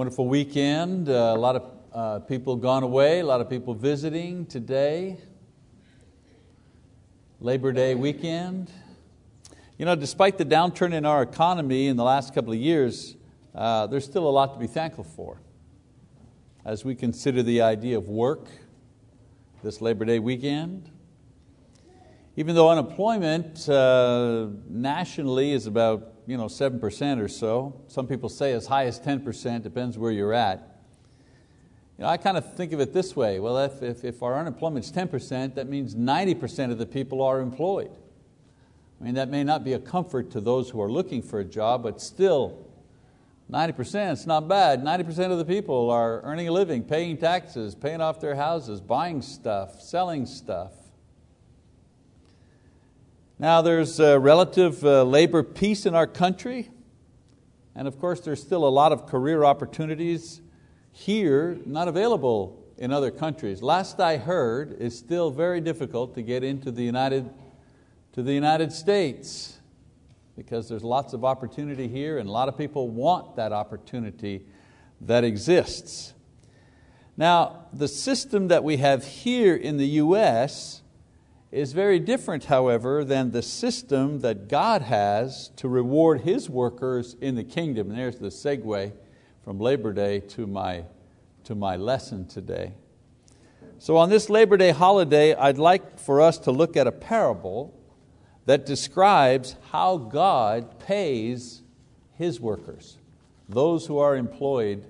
Wonderful weekend. Uh, a lot of uh, people gone away, a lot of people visiting today. Labor Day weekend. You know, despite the downturn in our economy in the last couple of years, uh, there's still a lot to be thankful for. As we consider the idea of work this Labor Day weekend, even though unemployment uh, nationally is about you know, 7% or so, some people say as high as 10%, depends where you're at. You know, I kind of think of it this way, well if, if, if our unemployment is 10%, that means 90% of the people are employed. I mean, that may not be a comfort to those who are looking for a job, but still, 90%, it's not bad. 90% of the people are earning a living, paying taxes, paying off their houses, buying stuff, selling stuff. Now there's relative uh, labor peace in our country, and of course there's still a lot of career opportunities here not available in other countries. Last I heard, it's still very difficult to get into the United, to the United States because there's lots of opportunity here and a lot of people want that opportunity that exists. Now, the system that we have here in the U.S is very different, however, than the system that God has to reward His workers in the kingdom. And there's the segue from Labor Day to my, to my lesson today. So, on this Labor Day holiday, I'd like for us to look at a parable that describes how God pays His workers, those who are employed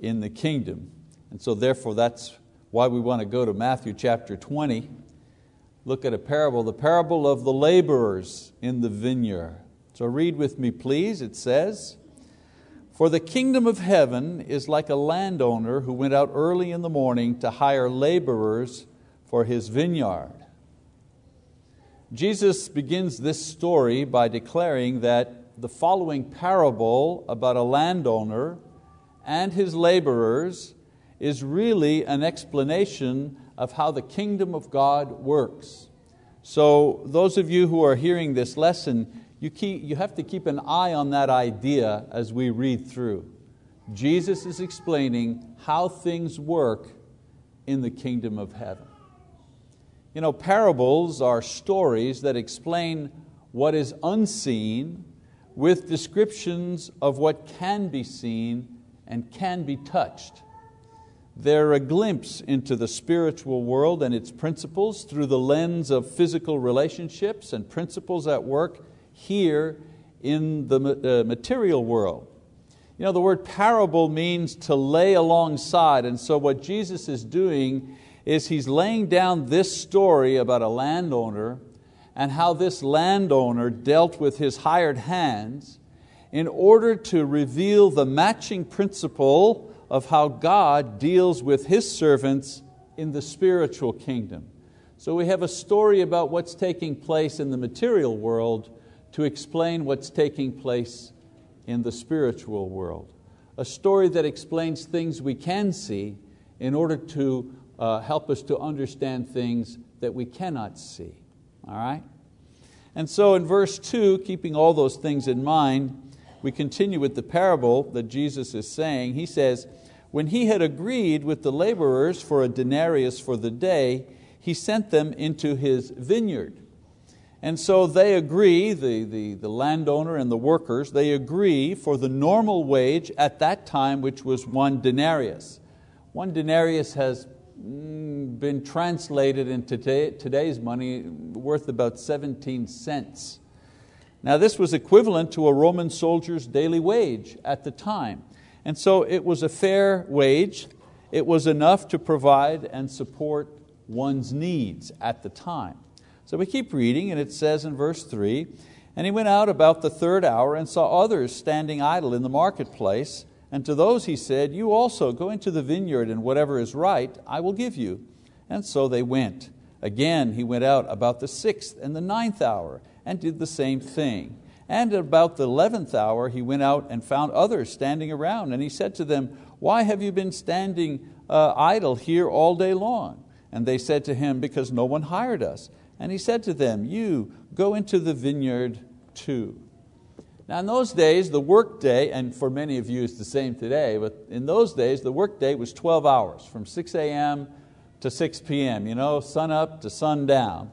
in the kingdom. And so, therefore, that's why we want to go to Matthew chapter 20 look at a parable, the parable of the laborers in the vineyard. So read with me, please. It says, For the kingdom of heaven is like a landowner who went out early in the morning to hire laborers for his vineyard. Jesus begins this story by declaring that the following parable about a landowner and his laborers is really an explanation of how the kingdom of God works. So, those of you who are hearing this lesson, you, keep, you have to keep an eye on that idea as we read through. Jesus is explaining how things work in the kingdom of heaven. You know, parables are stories that explain what is unseen with descriptions of what can be seen and can be touched. They're a glimpse into the spiritual world and its principles through the lens of physical relationships and principles at work here in the uh, material world. You know, the word parable means to lay alongside, and so what Jesus is doing is He's laying down this story about a landowner and how this landowner dealt with his hired hands in order to reveal the matching principle of how God deals with His servants in the spiritual kingdom. So we have a story about what's taking place in the material world to explain what's taking place in the spiritual world. A story that explains things we can see in order to uh, help us to understand things that we cannot see. All right? And so in verse 2, keeping all those things in mind, we continue with the parable that Jesus is saying. He says, when he had agreed with the laborers for a denarius for the day, he sent them into his vineyard. And so they agree, the, the, the landowner and the workers, they agree for the normal wage at that time, which was one denarius. One denarius has mm, been translated into today's money worth about 17 cents. Now, this was equivalent to a Roman soldier's daily wage at the time. And so it was a fair wage. It was enough to provide and support one's needs at the time. So we keep reading, and it says in verse 3 And he went out about the third hour and saw others standing idle in the marketplace. And to those he said, You also go into the vineyard, and whatever is right I will give you. And so they went. Again he went out about the sixth and the ninth hour, and did the same thing. And at about the eleventh hour he went out and found others standing around, and he said to them, Why have you been standing uh, idle here all day long? And they said to him, Because no one hired us. And he said to them, You go into the vineyard too. Now, in those days, the workday, and for many of you it's the same today, but in those days, the workday was 12 hours from 6 a.m. to 6 p.m., you know, sun up to sun down.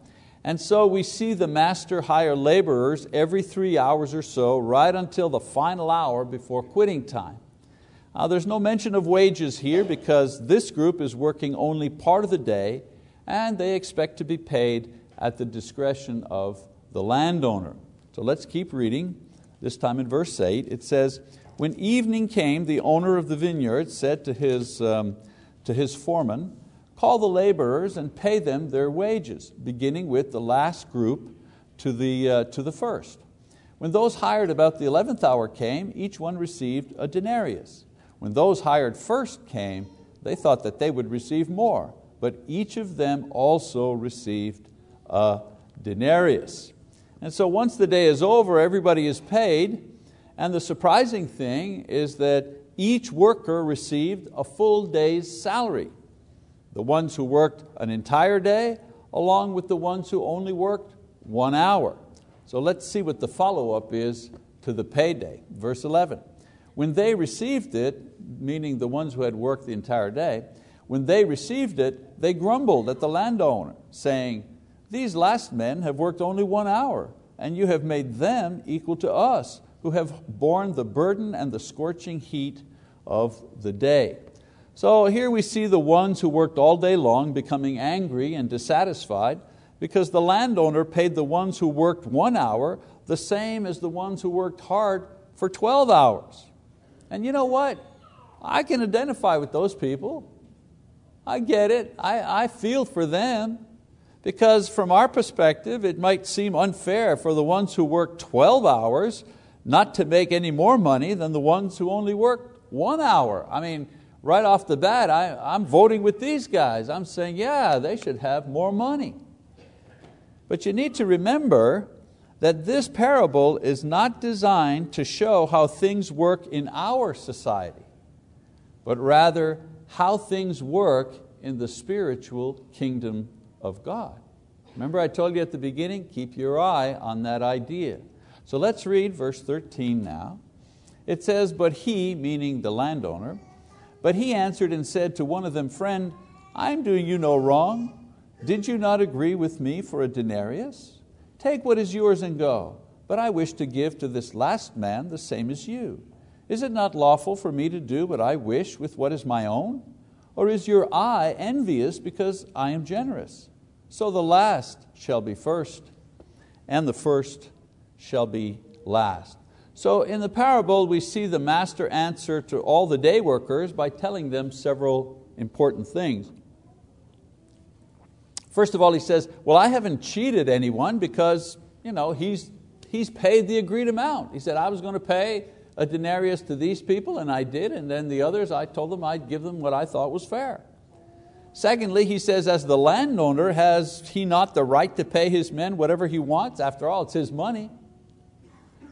And so we see the master hire laborers every three hours or so, right until the final hour before quitting time. Now, there's no mention of wages here because this group is working only part of the day and they expect to be paid at the discretion of the landowner. So let's keep reading. This time in verse 8, it says, When evening came, the owner of the vineyard said to his, um, to his foreman, Call the laborers and pay them their wages, beginning with the last group to the, uh, to the first. When those hired about the eleventh hour came, each one received a denarius. When those hired first came, they thought that they would receive more, but each of them also received a denarius. And so once the day is over, everybody is paid, and the surprising thing is that each worker received a full day's salary. The ones who worked an entire day, along with the ones who only worked one hour. So let's see what the follow up is to the payday. Verse 11. When they received it, meaning the ones who had worked the entire day, when they received it, they grumbled at the landowner, saying, These last men have worked only one hour, and you have made them equal to us, who have borne the burden and the scorching heat of the day. So here we see the ones who worked all day long becoming angry and dissatisfied because the landowner paid the ones who worked one hour the same as the ones who worked hard for 12 hours. And you know what? I can identify with those people. I get it. I, I feel for them. Because from our perspective, it might seem unfair for the ones who work 12 hours not to make any more money than the ones who only work one hour. I mean, right off the bat, I, I'm voting with these guys. I'm saying, yeah, they should have more money. But you need to remember that this parable is not designed to show how things work in our society, but rather how things work in the spiritual kingdom of God. Remember I told you at the beginning, keep your eye on that idea. So let's read verse 13 now. It says, But he, meaning the landowner, but he answered and said to one of them, Friend, I am doing you no wrong. Did you not agree with me for a denarius? Take what is yours and go. But I wish to give to this last man the same as you. Is it not lawful for me to do what I wish with what is my own? Or is your eye envious because I am generous? So the last shall be first, and the first shall be last. So in the parable, we see the master answer to all the day workers by telling them several important things. First of all, he says, Well, I haven't cheated anyone because you know, he's, he's paid the agreed amount. He said, I was going to pay a denarius to these people, and I did, and then the others, I told them I'd give them what I thought was fair. Secondly, he says, as the landowner, has he not the right to pay his men whatever he wants? After all, it's his money.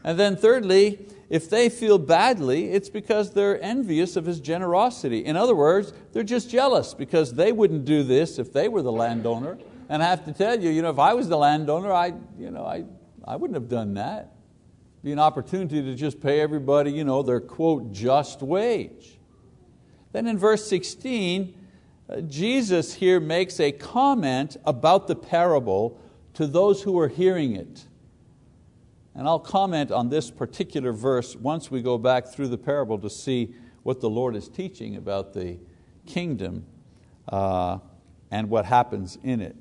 And then thirdly, if they feel badly, it's because they're envious of his generosity. In other words, they're just jealous because they wouldn't do this if they were the landowner. And I have to tell you, you know, if I was the landowner, I, you know, I, I wouldn't have done that. Be an opportunity to just pay everybody you know, their quote just wage. Then in verse 16, uh, Jesus here makes a comment about the parable to those who are hearing it. And I'll comment on this particular verse once we go back through the parable to see what the Lord is teaching about the kingdom uh, and what happens in it.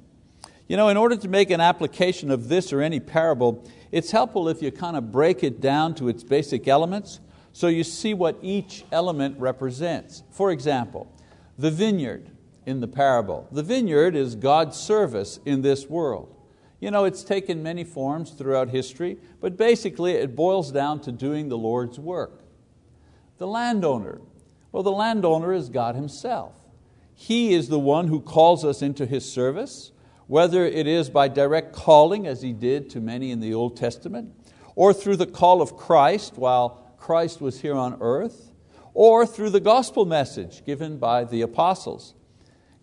You know, in order to make an application of this or any parable, it's helpful if you kind of break it down to its basic elements so you see what each element represents. For example, the vineyard in the parable. The vineyard is God's service in this world. You know, it's taken many forms throughout history, but basically it boils down to doing the Lord's work. The landowner, well, the landowner is God Himself. He is the one who calls us into His service, whether it is by direct calling, as He did to many in the Old Testament, or through the call of Christ while Christ was here on earth, or through the gospel message given by the apostles.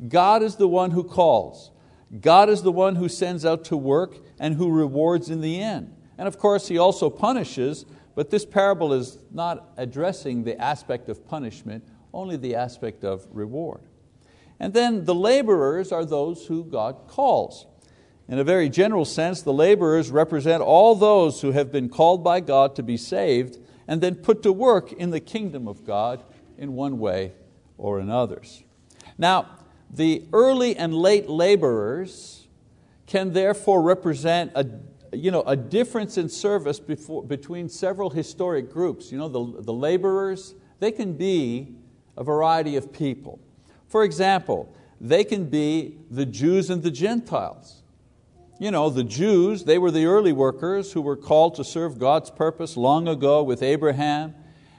God is the one who calls. God is the one who sends out to work and who rewards in the end. And of course, He also punishes, But this parable is not addressing the aspect of punishment, only the aspect of reward. And then the laborers are those who God calls. In a very general sense, the laborers represent all those who have been called by God to be saved and then put to work in the kingdom of God in one way or in others. Now, the early and late laborers can therefore represent a, you know, a difference in service before, between several historic groups. You know, the, the laborers, they can be a variety of people. For example, they can be the Jews and the Gentiles. You know, the Jews, they were the early workers who were called to serve God's purpose long ago with Abraham,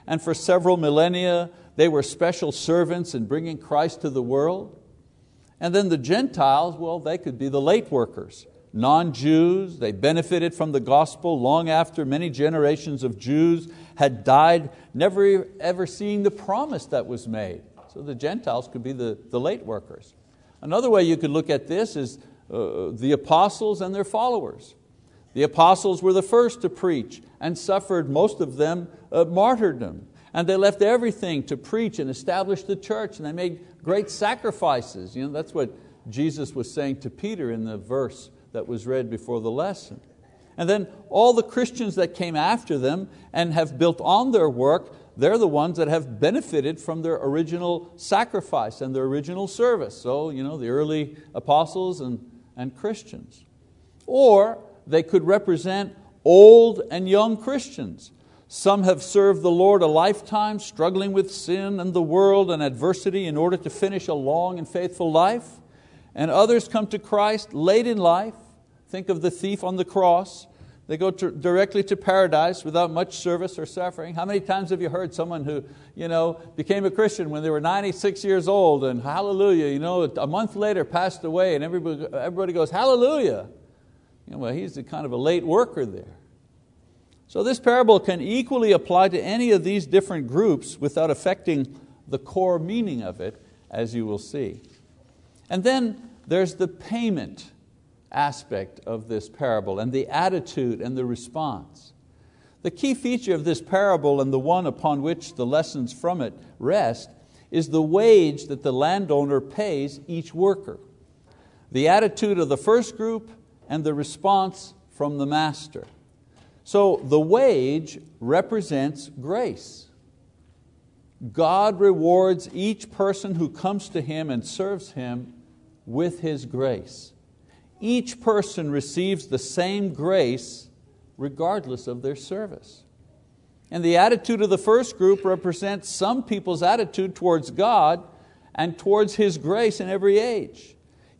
and for several millennia they were special servants in bringing Christ to the world. And then the Gentiles, well, they could be the late workers, non-Jews. They benefited from the gospel long after many generations of Jews had died, never ever seeing the promise that was made. So the Gentiles could be the, the late workers. Another way you could look at this is uh, the apostles and their followers. The apostles were the first to preach and suffered, most of them, uh, martyrdom. And they left everything to preach and establish the church, and they made great sacrifices. You know, that's what Jesus was saying to Peter in the verse that was read before the lesson. And then all the Christians that came after them and have built on their work, they're the ones that have benefited from their original sacrifice and their original service. So, you know, the early apostles and, and Christians. Or they could represent old and young Christians some have served the Lord a lifetime, struggling with sin and the world and adversity in order to finish a long and faithful life. And others come to Christ late in life. Think of the thief on the cross. They go to, directly to paradise without much service or suffering. How many times have you heard someone who you know, became a Christian when they were 96 years old and hallelujah, you know, a month later passed away and everybody, everybody goes, hallelujah. You know, well, he's kind of a late worker there. So this parable can equally apply to any of these different groups without affecting the core meaning of it, as you will see. And then there's the payment aspect of this parable and the attitude and the response. The key feature of this parable and the one upon which the lessons from it rest is the wage that the landowner pays each worker, the attitude of the first group and the response from the master. So the wage represents grace. God rewards each person who comes to Him and serves Him with His grace. Each person receives the same grace regardless of their service. And the attitude of the first group represents some people's attitude towards God and towards His grace in every age.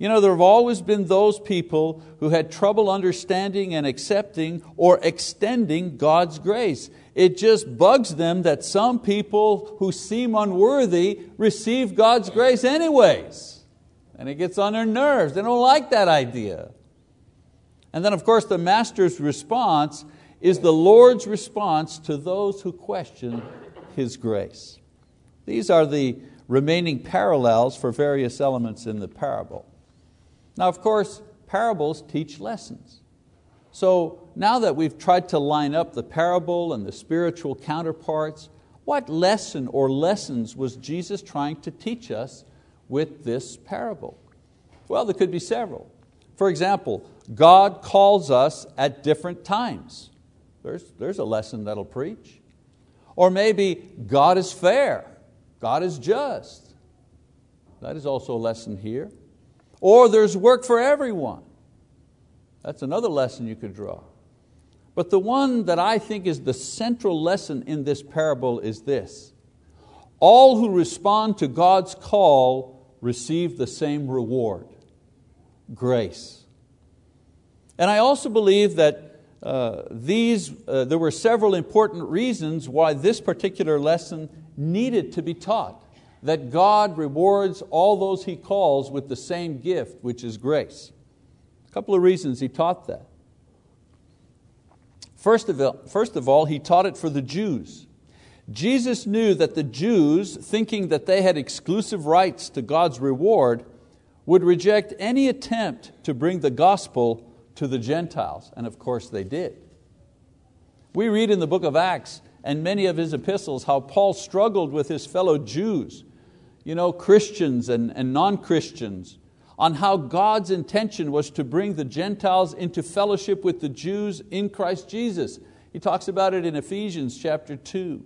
You know, there have always been those people who had trouble understanding and accepting or extending God's grace. It just bugs them that some people who seem unworthy receive God's grace anyways. And it gets on their nerves. They don't like that idea. And then, of course, the Master's response is the Lord's response to those who question His grace. These are the remaining parallels for various elements in the parable. Now, of course, parables teach lessons. So now that we've tried to line up the parable and the spiritual counterparts, what lesson or lessons was Jesus trying to teach us with this parable? Well, there could be several. For example, God calls us at different times. There's, there's a lesson that'll preach. Or maybe God is fair, God is just. That is also a lesson here. Or there's work for everyone. That's another lesson you could draw. But the one that I think is the central lesson in this parable is this all who respond to God's call receive the same reward grace. And I also believe that uh, these, uh, there were several important reasons why this particular lesson needed to be taught that God rewards all those He calls with the same gift, which is grace. A couple of reasons He taught that. First of, all, first of all, He taught it for the Jews. Jesus knew that the Jews, thinking that they had exclusive rights to God's reward, would reject any attempt to bring the gospel to the Gentiles, and of course they did. We read in the book of Acts and many of his epistles how Paul struggled with his fellow Jews, you know, Christians and, and non Christians, on how God's intention was to bring the Gentiles into fellowship with the Jews in Christ Jesus. He talks about it in Ephesians chapter 2.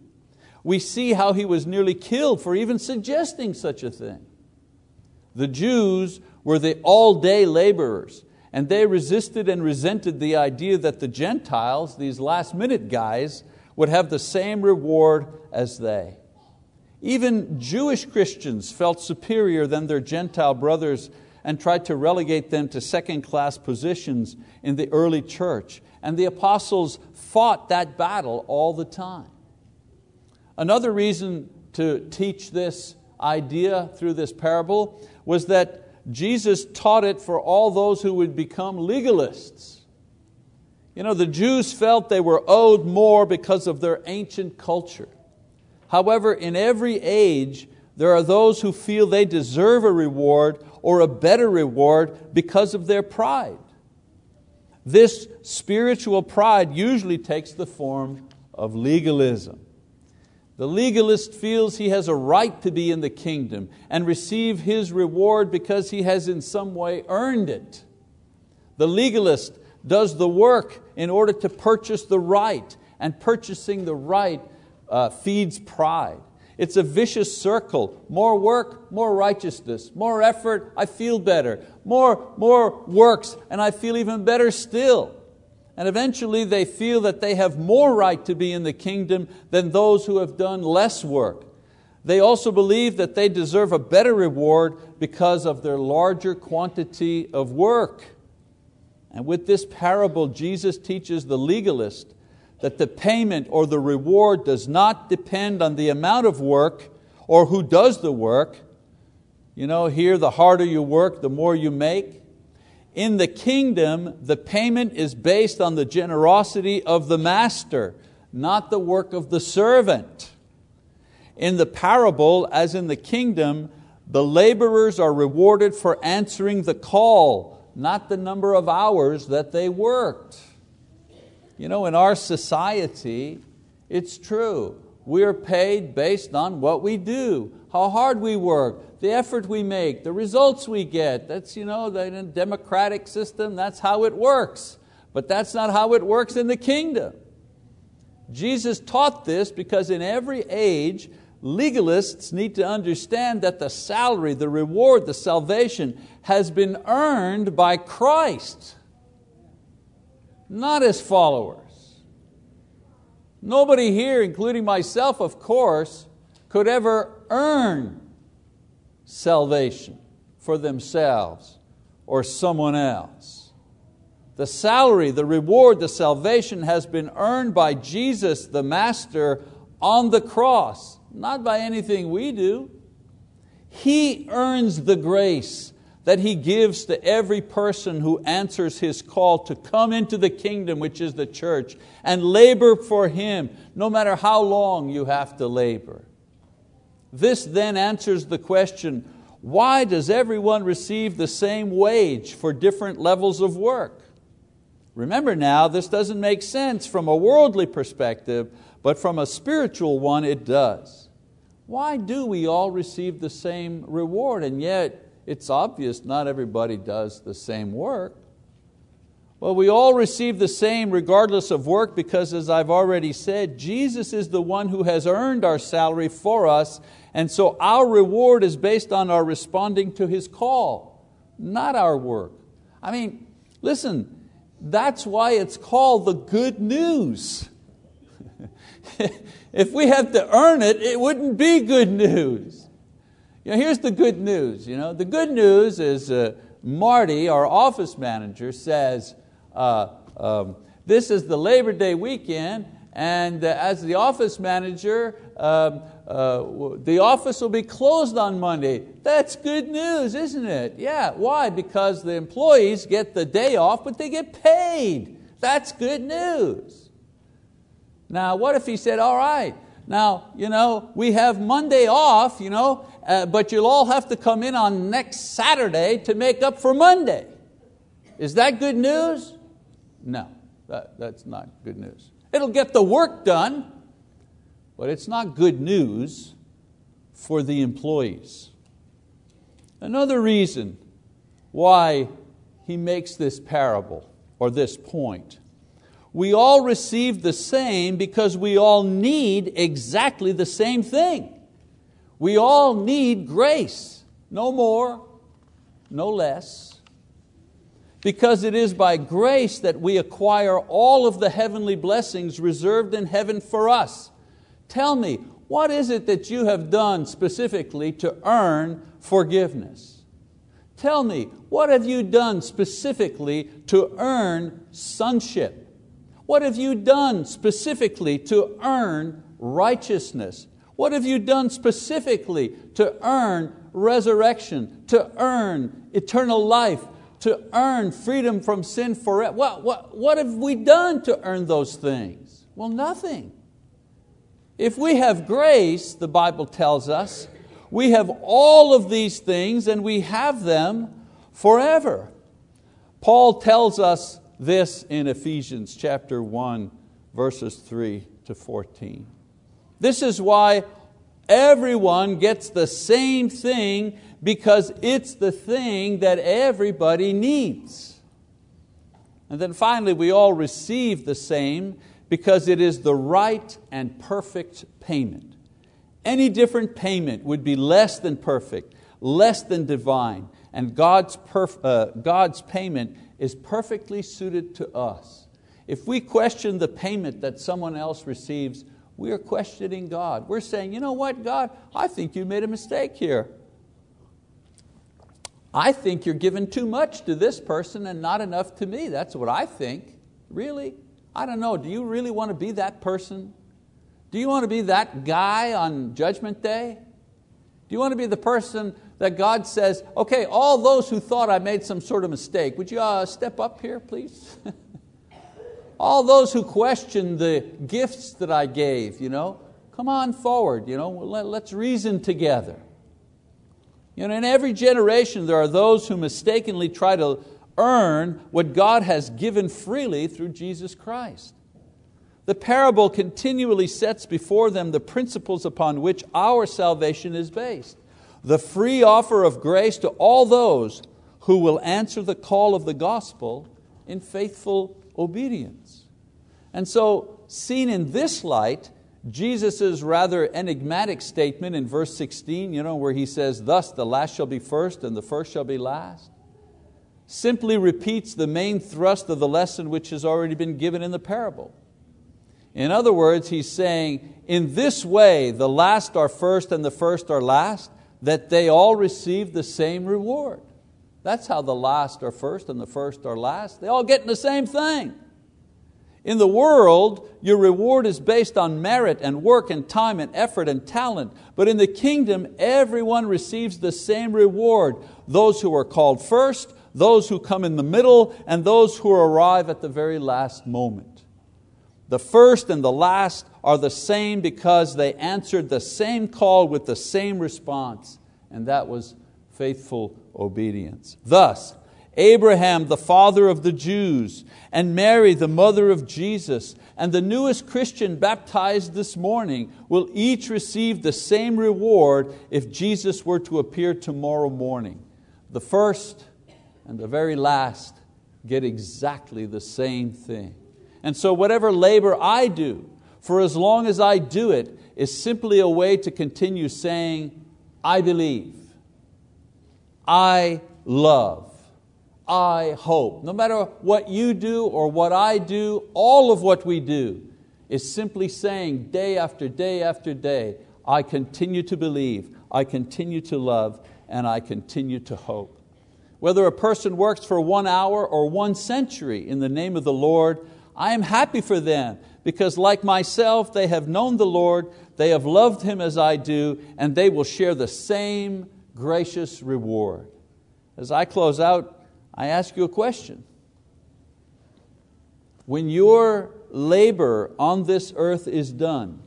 We see how he was nearly killed for even suggesting such a thing. The Jews were the all day laborers, and they resisted and resented the idea that the Gentiles, these last minute guys, would have the same reward as they. Even Jewish Christians felt superior than their Gentile brothers and tried to relegate them to second class positions in the early church. And the apostles fought that battle all the time. Another reason to teach this idea through this parable was that Jesus taught it for all those who would become legalists. You know, the Jews felt they were owed more because of their ancient culture. However, in every age, there are those who feel they deserve a reward or a better reward because of their pride. This spiritual pride usually takes the form of legalism. The legalist feels he has a right to be in the kingdom and receive his reward because he has in some way earned it. The legalist does the work in order to purchase the right, and purchasing the right uh, feeds pride. It's a vicious circle. More work, more righteousness. More effort, I feel better. More, more works, and I feel even better still. And eventually they feel that they have more right to be in the kingdom than those who have done less work. They also believe that they deserve a better reward because of their larger quantity of work. And with this parable, Jesus teaches the legalist that the payment or the reward does not depend on the amount of work or who does the work. You know, here the harder you work, the more you make. In the kingdom, the payment is based on the generosity of the master, not the work of the servant. In the parable, as in the kingdom, the laborers are rewarded for answering the call, not the number of hours that they worked. You know, in our society, it's true. We're paid based on what we do, how hard we work, the effort we make, the results we get. That's you know, the democratic system, that's how it works. But that's not how it works in the kingdom. Jesus taught this because in every age, legalists need to understand that the salary, the reward, the salvation has been earned by Christ not as followers. Nobody here, including myself, of course, could ever earn salvation for themselves or someone else. The salary, the reward, the salvation has been earned by Jesus, the Master, on the cross, not by anything we do. He earns the grace that He gives to every person who answers His call to come into the kingdom, which is the church, and labor for Him, no matter how long you have to labor. This then answers the question why does everyone receive the same wage for different levels of work? Remember now, this doesn't make sense from a worldly perspective, but from a spiritual one it does. Why do we all receive the same reward and yet it's obvious not everybody does the same work. Well, we all receive the same regardless of work because, as I've already said, Jesus is the one who has earned our salary for us, and so our reward is based on our responding to His call, not our work. I mean, listen, that's why it's called the good news. if we had to earn it, it wouldn't be good news. You know, here's the good news. You know, the good news is uh, Marty, our office manager, says, uh, um, this is the Labor Day weekend, and uh, as the office manager, um, uh, the office will be closed on Monday. That's good news, isn't it? Yeah, why? Because the employees get the day off, but they get paid. That's good news. Now, what if he said, all right, now, you know, we have Monday off, you know, uh, but you'll all have to come in on next Saturday to make up for Monday. Is that good news? No, that, that's not good news. It'll get the work done, but it's not good news for the employees. Another reason why he makes this parable or this point. We all receive the same because we all need exactly the same thing. We all need grace, no more, no less. Because it is by grace that we acquire all of the heavenly blessings reserved in heaven for us. Tell me, what is it that you have done specifically to earn forgiveness? Tell me, what have you done specifically to earn sonship? What have you done specifically to earn righteousness? What have you done specifically to earn resurrection, to earn eternal life, to earn freedom from sin forever? What, what, what have we done to earn those things? Well, nothing. If we have grace, the Bible tells us, we have all of these things and we have them forever. Paul tells us this in Ephesians chapter 1, verses 3 to 14. This is why everyone gets the same thing because it's the thing that everybody needs. And then finally, we all receive the same because it is the right and perfect payment. Any different payment would be less than perfect, less than divine, and God's, perf- uh, God's payment is perfectly suited to us. If we question the payment that someone else receives, we are questioning God. We're saying, you know what, God, I think you made a mistake here. I think you're giving too much to this person and not enough to me. That's what I think. Really? I don't know. Do you really want to be that person? Do you want to be that guy on Judgment Day? Do you want to be the person that God says, okay, all those who thought I made some sort of mistake, would you uh, step up here, please? All those who question the gifts that I gave, you know, come on forward, you know, let, let's reason together. You know, in every generation there are those who mistakenly try to earn what God has given freely through Jesus Christ. The parable continually sets before them the principles upon which our salvation is based. The free offer of grace to all those who will answer the call of the gospel in faithful obedience. And so, seen in this light, Jesus' rather enigmatic statement in verse 16, you know, where he says, Thus the last shall be first and the first shall be last, simply repeats the main thrust of the lesson which has already been given in the parable. In other words, he's saying, in this way, the last are first and the first are last, that they all receive the same reward. That's how the last are first and the first are last. They all get the same thing. In the world, your reward is based on merit and work and time and effort and talent. But in the kingdom, everyone receives the same reward. Those who are called first, those who come in the middle, and those who arrive at the very last moment. The first and the last are the same because they answered the same call with the same response, and that was faithful obedience. Thus, Abraham, the father of the Jews, and Mary, the mother of Jesus, and the newest Christian baptized this morning will each receive the same reward if Jesus were to appear tomorrow morning. The first and the very last get exactly the same thing. And so, whatever labor I do, for as long as I do it, is simply a way to continue saying, I believe. I love. I hope. No matter what you do or what I do, all of what we do is simply saying day after day after day, I continue to believe, I continue to love, and I continue to hope. Whether a person works for one hour or one century in the name of the Lord, I am happy for them because, like myself, they have known the Lord, they have loved Him as I do, and they will share the same gracious reward. As I close out, I ask you a question. When your labor on this earth is done,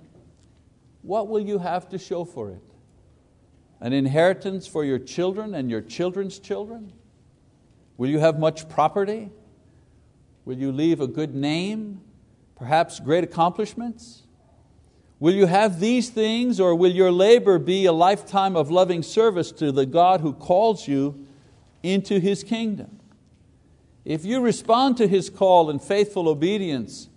what will you have to show for it? An inheritance for your children and your children's children? Will you have much property? Will you leave a good name? Perhaps great accomplishments? Will you have these things, or will your labor be a lifetime of loving service to the God who calls you into His kingdom? If you respond to His call in faithful obedience,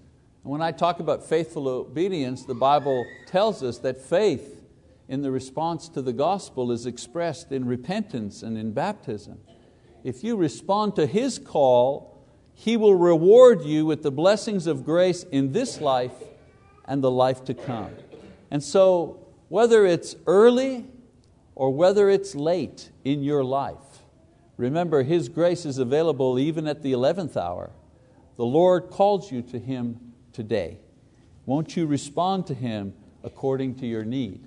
and when I talk about faithful obedience, the Bible tells us that faith in the response to the gospel is expressed in repentance and in baptism. If you respond to His call, He will reward you with the blessings of grace in this life and the life to come. And so, whether it's early or whether it's late in your life, remember His grace is available even at the 11th hour. The Lord calls you to Him today. Won't you respond to Him according to your need?